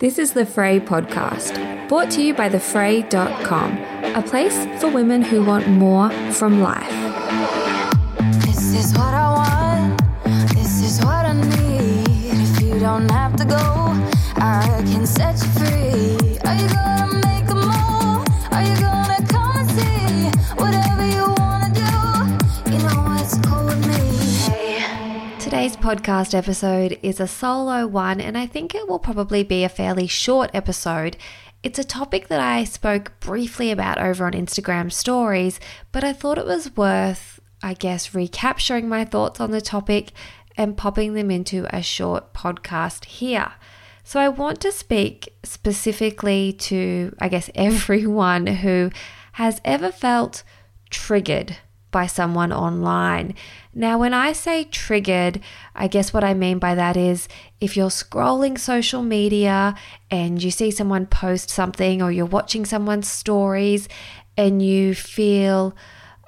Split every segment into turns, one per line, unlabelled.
This is the Frae podcast, brought to you by thefrae.com, a place for women who want more from life.
This is what I want. This is what I need. If you don't have to go, I can set you free. Are you gonna
Today's podcast episode is a solo one, and I think it will probably be a fairly short episode. It's a topic that I spoke briefly about over on Instagram stories, but I thought it was worth, I guess, recapturing my thoughts on the topic and popping them into a short podcast here. So I want to speak specifically to, I guess, everyone who has ever felt triggered by someone online. Now, when I say triggered, I guess what I mean by that is if you're scrolling social media and you see someone post something or you're watching someone's stories and you feel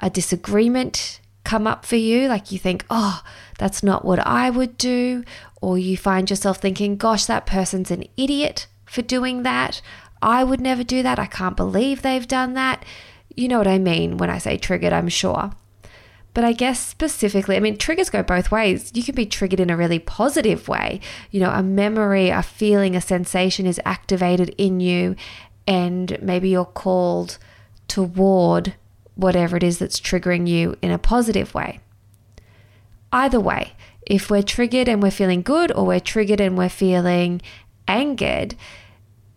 a disagreement come up for you, like you think, oh, that's not what I would do, or you find yourself thinking, gosh, that person's an idiot for doing that. I would never do that. I can't believe they've done that. You know what I mean when I say triggered, I'm sure. But I guess specifically, I mean, triggers go both ways. You can be triggered in a really positive way. You know, a memory, a feeling, a sensation is activated in you, and maybe you're called toward whatever it is that's triggering you in a positive way. Either way, if we're triggered and we're feeling good, or we're triggered and we're feeling angered,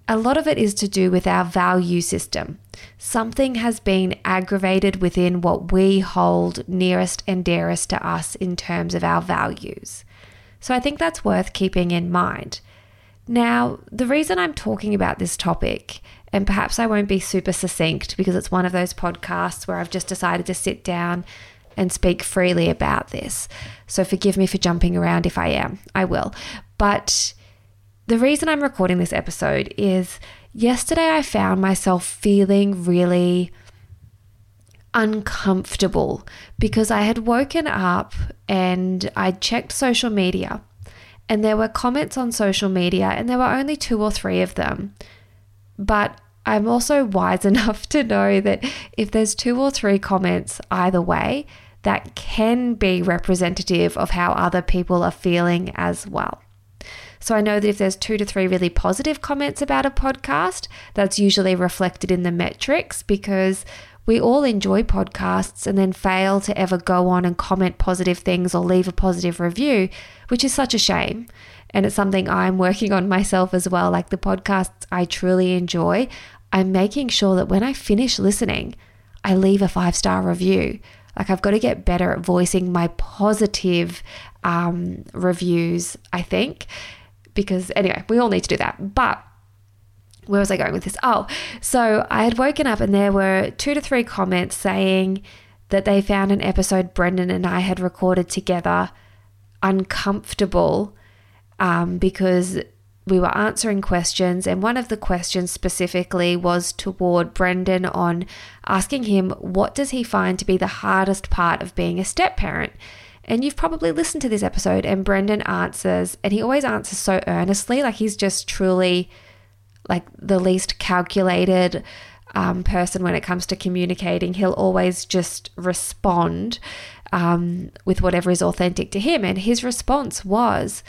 a lot of it is to do with our value system. Something has been aggravated within what we hold nearest and dearest to us in terms of our values. So I think that's worth keeping in mind. Now, the reason I'm talking about this topic, and perhaps I won't be super succinct because it's one of those podcasts where I've just decided to sit down and speak freely about this. So forgive me for jumping around if I am. I will. But the reason I'm recording this episode is yesterday I found myself feeling really uncomfortable because I had woken up and I'd checked social media and there were comments on social media and there were only two or three of them. But I'm also wise enough to know that if there's two or three comments either way, that can be representative of how other people are feeling as well. So I know that if there's two to three really positive comments about a podcast, that's usually reflected in the metrics because we all enjoy podcasts and then fail to ever go on and comment positive things or leave a positive review, which is such a shame. And it's something I'm working on myself as well. Like the podcasts I truly enjoy, I'm making sure that when I finish listening, I leave a five star review. Like I've got to get better at voicing my positive um, reviews, I think because anyway, we all need to do that. But where was I going with this? Oh, so I had woken up and there were two to three comments saying that they found an episode Brendan and I had recorded together uncomfortable um, because we were answering questions, and one of the questions specifically was toward Brendan on asking him what does he find to be the hardest part of being a step parent. And you've probably listened to this episode, and Brendan answers, and he always answers so earnestly, like he's just truly like the least calculated um, person when it comes to communicating. He'll always just respond um, with whatever is authentic to him. And his response was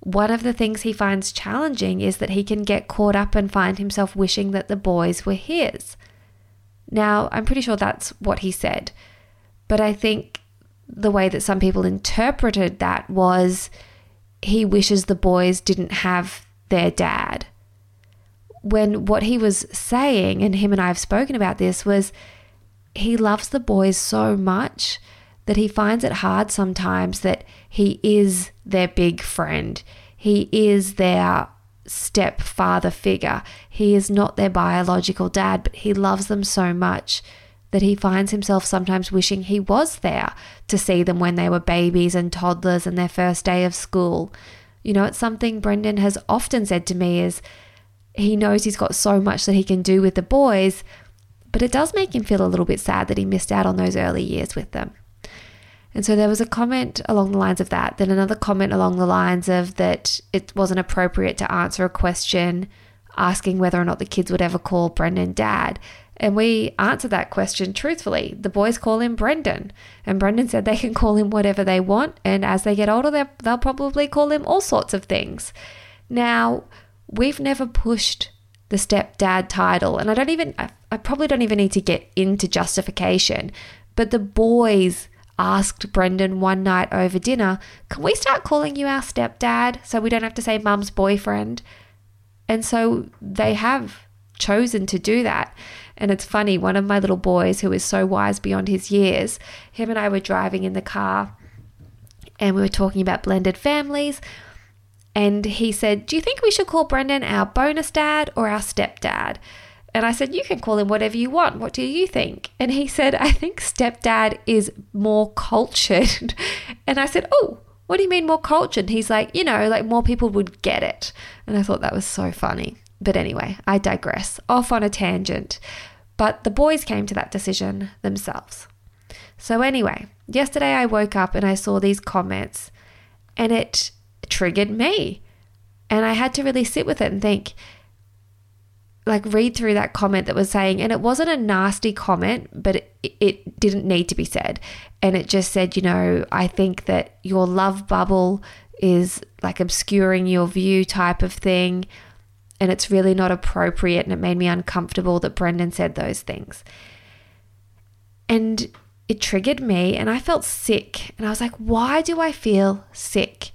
one of the things he finds challenging is that he can get caught up and find himself wishing that the boys were his. Now, I'm pretty sure that's what he said, but I think the way that some people interpreted that was he wishes the boys didn't have their dad. When what he was saying, and him and I have spoken about this, was he loves the boys so much that he finds it hard sometimes that he is their big friend. He is their stepfather figure. He is not their biological dad, but he loves them so much that he finds himself sometimes wishing he was there to see them when they were babies and toddlers and their first day of school. You know, it's something Brendan has often said to me is he knows he's got so much that he can do with the boys, but it does make him feel a little bit sad that he missed out on those early years with them. And so there was a comment along the lines of that, then another comment along the lines of that it wasn't appropriate to answer a question asking whether or not the kids would ever call Brendan dad. And we answered that question truthfully. The boys call him Brendan. And Brendan said they can call him whatever they want. And as they get older, they'll probably call him all sorts of things. Now, we've never pushed the stepdad title. And I don't even, I, I probably don't even need to get into justification. But the boys asked Brendan one night over dinner, Can we start calling you our stepdad so we don't have to say mum's boyfriend? And so they have chosen to do that. And it's funny, one of my little boys, who is so wise beyond his years, him and I were driving in the car and we were talking about blended families. And he said, Do you think we should call Brendan our bonus dad or our stepdad? And I said, You can call him whatever you want. What do you think? And he said, I think stepdad is more cultured. and I said, Oh, what do you mean more cultured? He's like, You know, like more people would get it. And I thought that was so funny. But anyway, I digress. Off on a tangent. But the boys came to that decision themselves. So, anyway, yesterday I woke up and I saw these comments and it triggered me. And I had to really sit with it and think, like, read through that comment that was saying, and it wasn't a nasty comment, but it, it didn't need to be said. And it just said, you know, I think that your love bubble is like obscuring your view type of thing and it's really not appropriate and it made me uncomfortable that Brendan said those things. And it triggered me and I felt sick and I was like, why do I feel sick?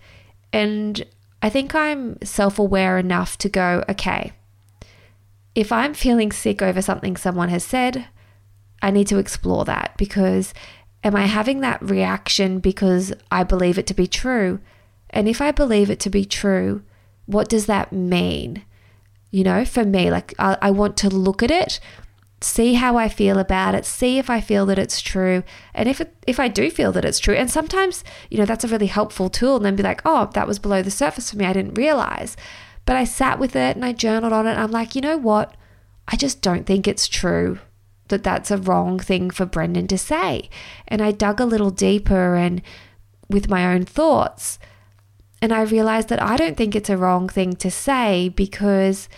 And I think I'm self aware enough to go, okay, if I'm feeling sick over something someone has said, I need to explore that because am I having that reaction because I believe it to be true? And if I believe it to be true, what does that mean? You know, for me, like I, I want to look at it, see how I feel about it, see if I feel that it's true, and if it, if I do feel that it's true, and sometimes you know that's a really helpful tool, and then be like, oh, that was below the surface for me, I didn't realize. But I sat with it and I journaled on it. And I'm like, you know what? I just don't think it's true that that's a wrong thing for Brendan to say. And I dug a little deeper and with my own thoughts. And I realized that I don't think it's a wrong thing to say because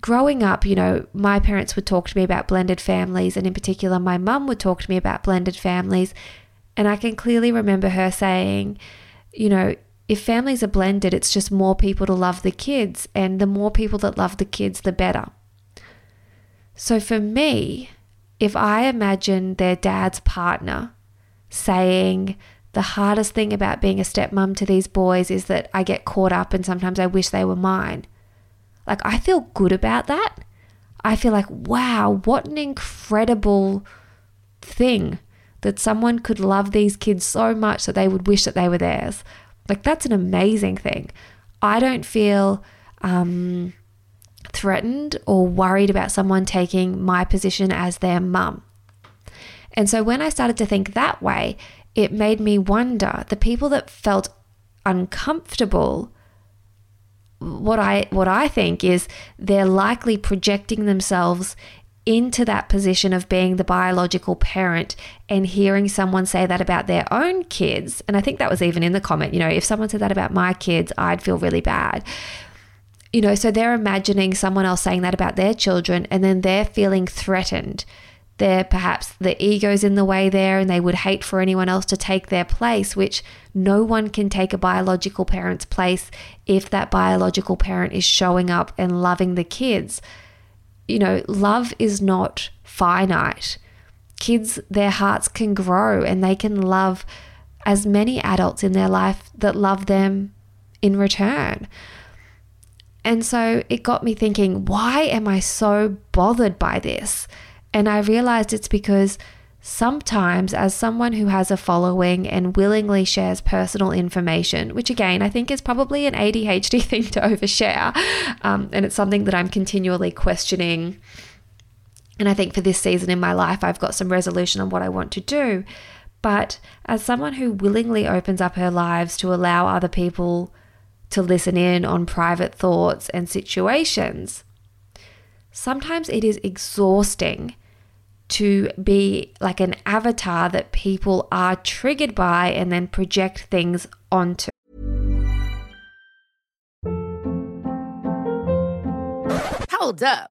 growing up, you know, my parents would talk to me about blended families, and in particular, my mum would talk to me about blended families. And I can clearly remember her saying, you know, if families are blended, it's just more people to love the kids, and the more people that love the kids, the better. So for me, if I imagine their dad's partner saying, the hardest thing about being a stepmom to these boys is that I get caught up and sometimes I wish they were mine. Like, I feel good about that. I feel like, wow, what an incredible thing that someone could love these kids so much that they would wish that they were theirs. Like, that's an amazing thing. I don't feel um, threatened or worried about someone taking my position as their mum. And so when I started to think that way, it made me wonder the people that felt uncomfortable what I what I think is they're likely projecting themselves into that position of being the biological parent and hearing someone say that about their own kids. And I think that was even in the comment you know if someone said that about my kids I'd feel really bad. You know so they're imagining someone else saying that about their children and then they're feeling threatened they're perhaps the ego's in the way there and they would hate for anyone else to take their place, which no one can take a biological parent's place if that biological parent is showing up and loving the kids. You know, love is not finite. Kids, their hearts can grow and they can love as many adults in their life that love them in return. And so it got me thinking, why am I so bothered by this? And I realized it's because sometimes, as someone who has a following and willingly shares personal information, which again, I think is probably an ADHD thing to overshare, um, and it's something that I'm continually questioning. And I think for this season in my life, I've got some resolution on what I want to do. But as someone who willingly opens up her lives to allow other people to listen in on private thoughts and situations, sometimes it is exhausting to be like an avatar that people are triggered by and then project things onto.
Hold up.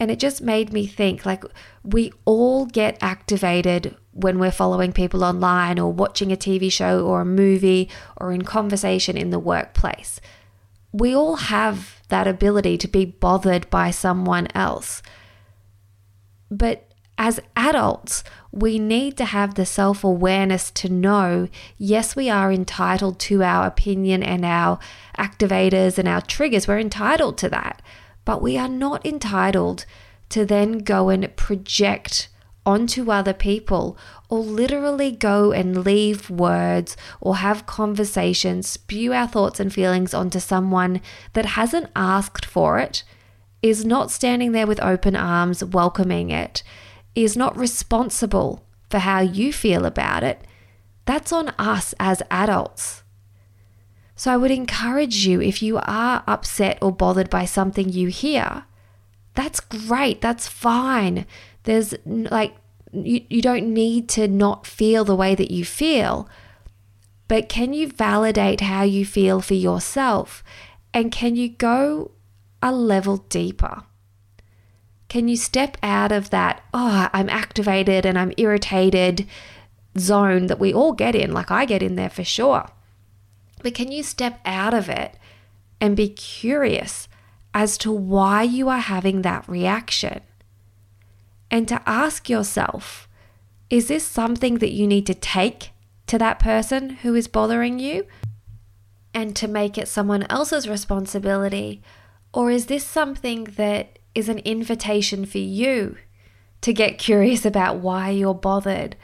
And it just made me think like we all get activated when we're following people online or watching a TV show or a movie or in conversation in the workplace. We all have that ability to be bothered by someone else. But as adults, we need to have the self awareness to know yes, we are entitled to our opinion and our activators and our triggers. We're entitled to that. But we are not entitled to then go and project onto other people or literally go and leave words or have conversations, spew our thoughts and feelings onto someone that hasn't asked for it, is not standing there with open arms welcoming it is not responsible for how you feel about it. That's on us as adults. So I would encourage you if you are upset or bothered by something you hear, that's great. That's fine. There's like, you, you don't need to not feel the way that you feel, but can you validate how you feel for yourself? And can you go a level deeper? Can you step out of that, oh, I'm activated and I'm irritated zone that we all get in? Like I get in there for sure. But can you step out of it and be curious as to why you are having that reaction? And to ask yourself, is this something that you need to take to that person who is bothering you and to make it someone else's responsibility? Or is this something that is an invitation for you to get curious about why you're bothered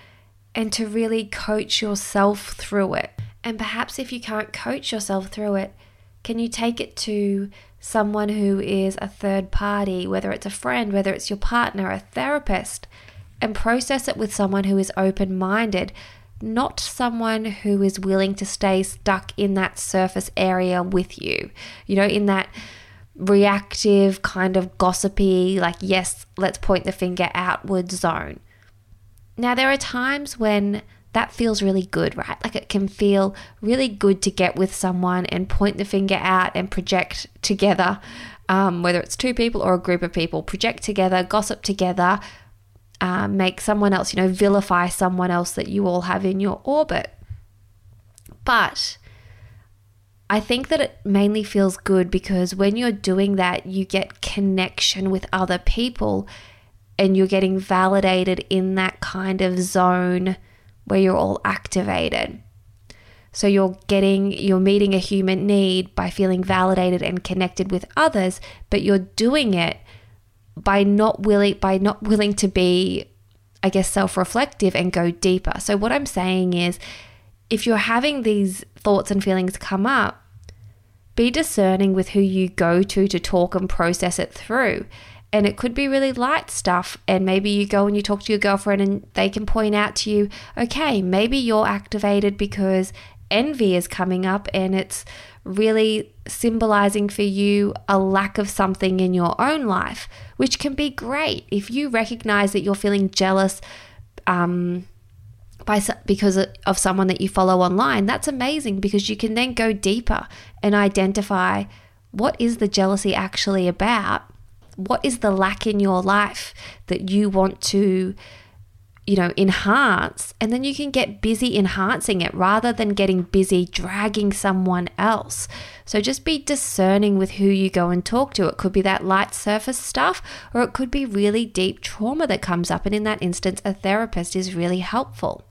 and to really coach yourself through it. And perhaps if you can't coach yourself through it, can you take it to someone who is a third party, whether it's a friend, whether it's your partner, a therapist, and process it with someone who is open minded, not someone who is willing to stay stuck in that surface area with you, you know, in that reactive, kind of gossipy, like, yes, let's point the finger outward zone. Now, there are times when that feels really good, right? Like it can feel really good to get with someone and point the finger out and project together, um, whether it's two people or a group of people, project together, gossip together, uh, make someone else, you know, vilify someone else that you all have in your orbit. But I think that it mainly feels good because when you're doing that, you get connection with other people and you're getting validated in that kind of zone where you're all activated. So you're getting, you're meeting a human need by feeling validated and connected with others, but you're doing it by not willing, by not willing to be, I guess, self reflective and go deeper. So what I'm saying is, if you're having these thoughts and feelings come up, be discerning with who you go to to talk and process it through. And it could be really light stuff. And maybe you go and you talk to your girlfriend and they can point out to you, okay, maybe you're activated because envy is coming up and it's really symbolizing for you a lack of something in your own life, which can be great. If you recognize that you're feeling jealous, um, by because of someone that you follow online, that's amazing because you can then go deeper and identify what is the jealousy actually about? What is the lack in your life that you want to you know, enhance, and then you can get busy enhancing it rather than getting busy dragging someone else. So just be discerning with who you go and talk to. It could be that light surface stuff, or it could be really deep trauma that comes up. And in that instance, a therapist is really helpful.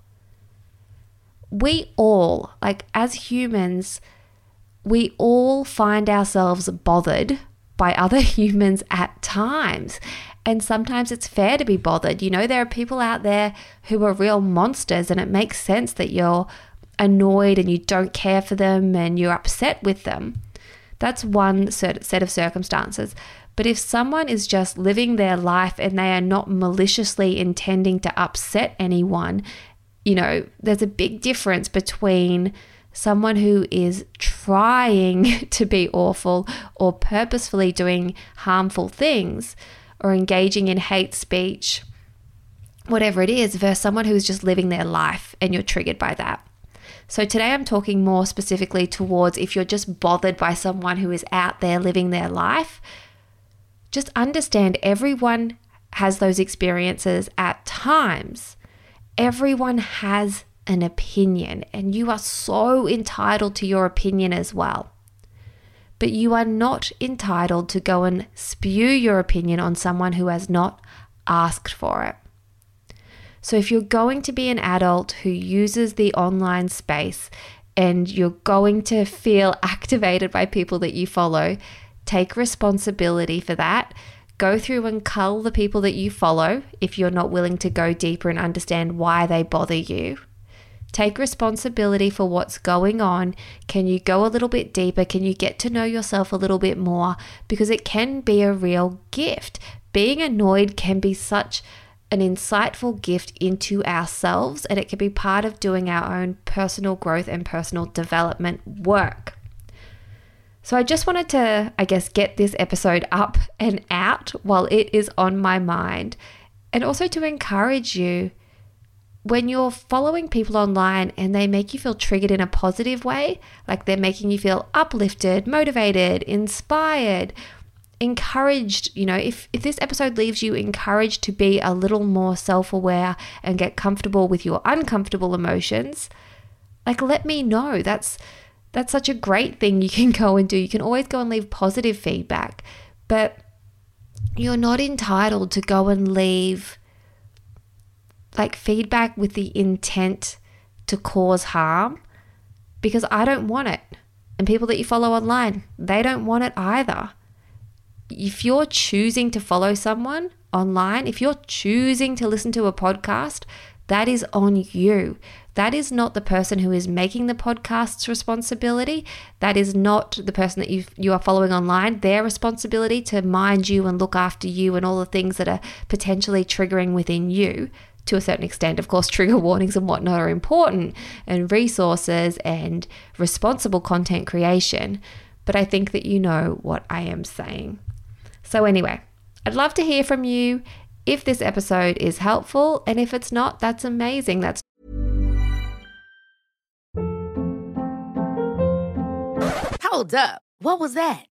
We all, like as humans, we all find ourselves bothered by other humans at times. And sometimes it's fair to be bothered. You know, there are people out there who are real monsters, and it makes sense that you're annoyed and you don't care for them and you're upset with them. That's one set of circumstances. But if someone is just living their life and they are not maliciously intending to upset anyone, you know, there's a big difference between someone who is trying to be awful or purposefully doing harmful things or engaging in hate speech, whatever it is, versus someone who's just living their life and you're triggered by that. So today I'm talking more specifically towards if you're just bothered by someone who is out there living their life, just understand everyone has those experiences at times. Everyone has an opinion, and you are so entitled to your opinion as well. But you are not entitled to go and spew your opinion on someone who has not asked for it. So, if you're going to be an adult who uses the online space and you're going to feel activated by people that you follow, take responsibility for that. Go through and cull the people that you follow if you're not willing to go deeper and understand why they bother you. Take responsibility for what's going on. Can you go a little bit deeper? Can you get to know yourself a little bit more? Because it can be a real gift. Being annoyed can be such an insightful gift into ourselves, and it can be part of doing our own personal growth and personal development work. So, I just wanted to, I guess, get this episode up and out while it is on my mind, and also to encourage you when you're following people online and they make you feel triggered in a positive way, like they're making you feel uplifted, motivated, inspired, encouraged, you know, if, if this episode leaves you encouraged to be a little more self aware and get comfortable with your uncomfortable emotions, like let me know. That's that's such a great thing you can go and do. You can always go and leave positive feedback, but you're not entitled to go and leave like feedback with the intent to cause harm because I don't want it. And people that you follow online, they don't want it either. If you're choosing to follow someone online, if you're choosing to listen to a podcast, that is on you. That is not the person who is making the podcast's responsibility. That is not the person that you you are following online. Their responsibility to mind you and look after you and all the things that are potentially triggering within you to a certain extent. Of course, trigger warnings and whatnot are important, and resources and responsible content creation. But I think that you know what I am saying. So, anyway, I'd love to hear from you if this episode is helpful. And if it's not, that's amazing. That's
Hold up. What was that?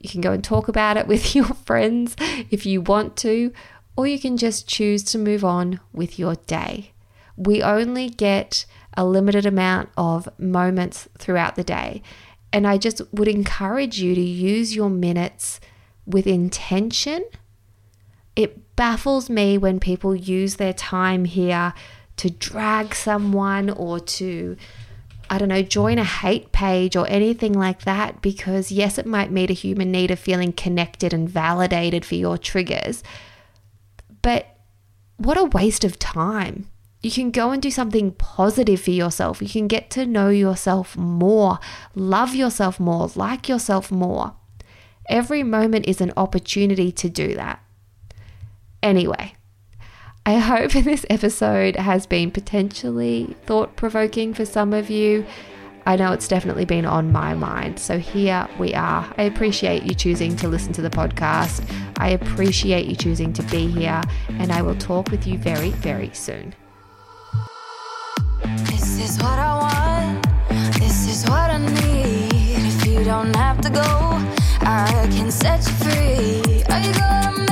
you can go and talk about it with your friends if you want to, or you can just choose to move on with your day. We only get a limited amount of moments throughout the day. And I just would encourage you to use your minutes with intention. It baffles me when people use their time here to drag someone or to I don't know, join a hate page or anything like that because, yes, it might meet a human need of feeling connected and validated for your triggers. But what a waste of time. You can go and do something positive for yourself. You can get to know yourself more, love yourself more, like yourself more. Every moment is an opportunity to do that. Anyway, I hope this episode has been potentially thought provoking for some of you. I know it's definitely been on my mind. So here we are. I appreciate you choosing to listen to the podcast. I appreciate you choosing to be here, and I will talk with you very, very soon.
This is what I want. This is what I need. If you don't have to go, I can set you free. Are you gonna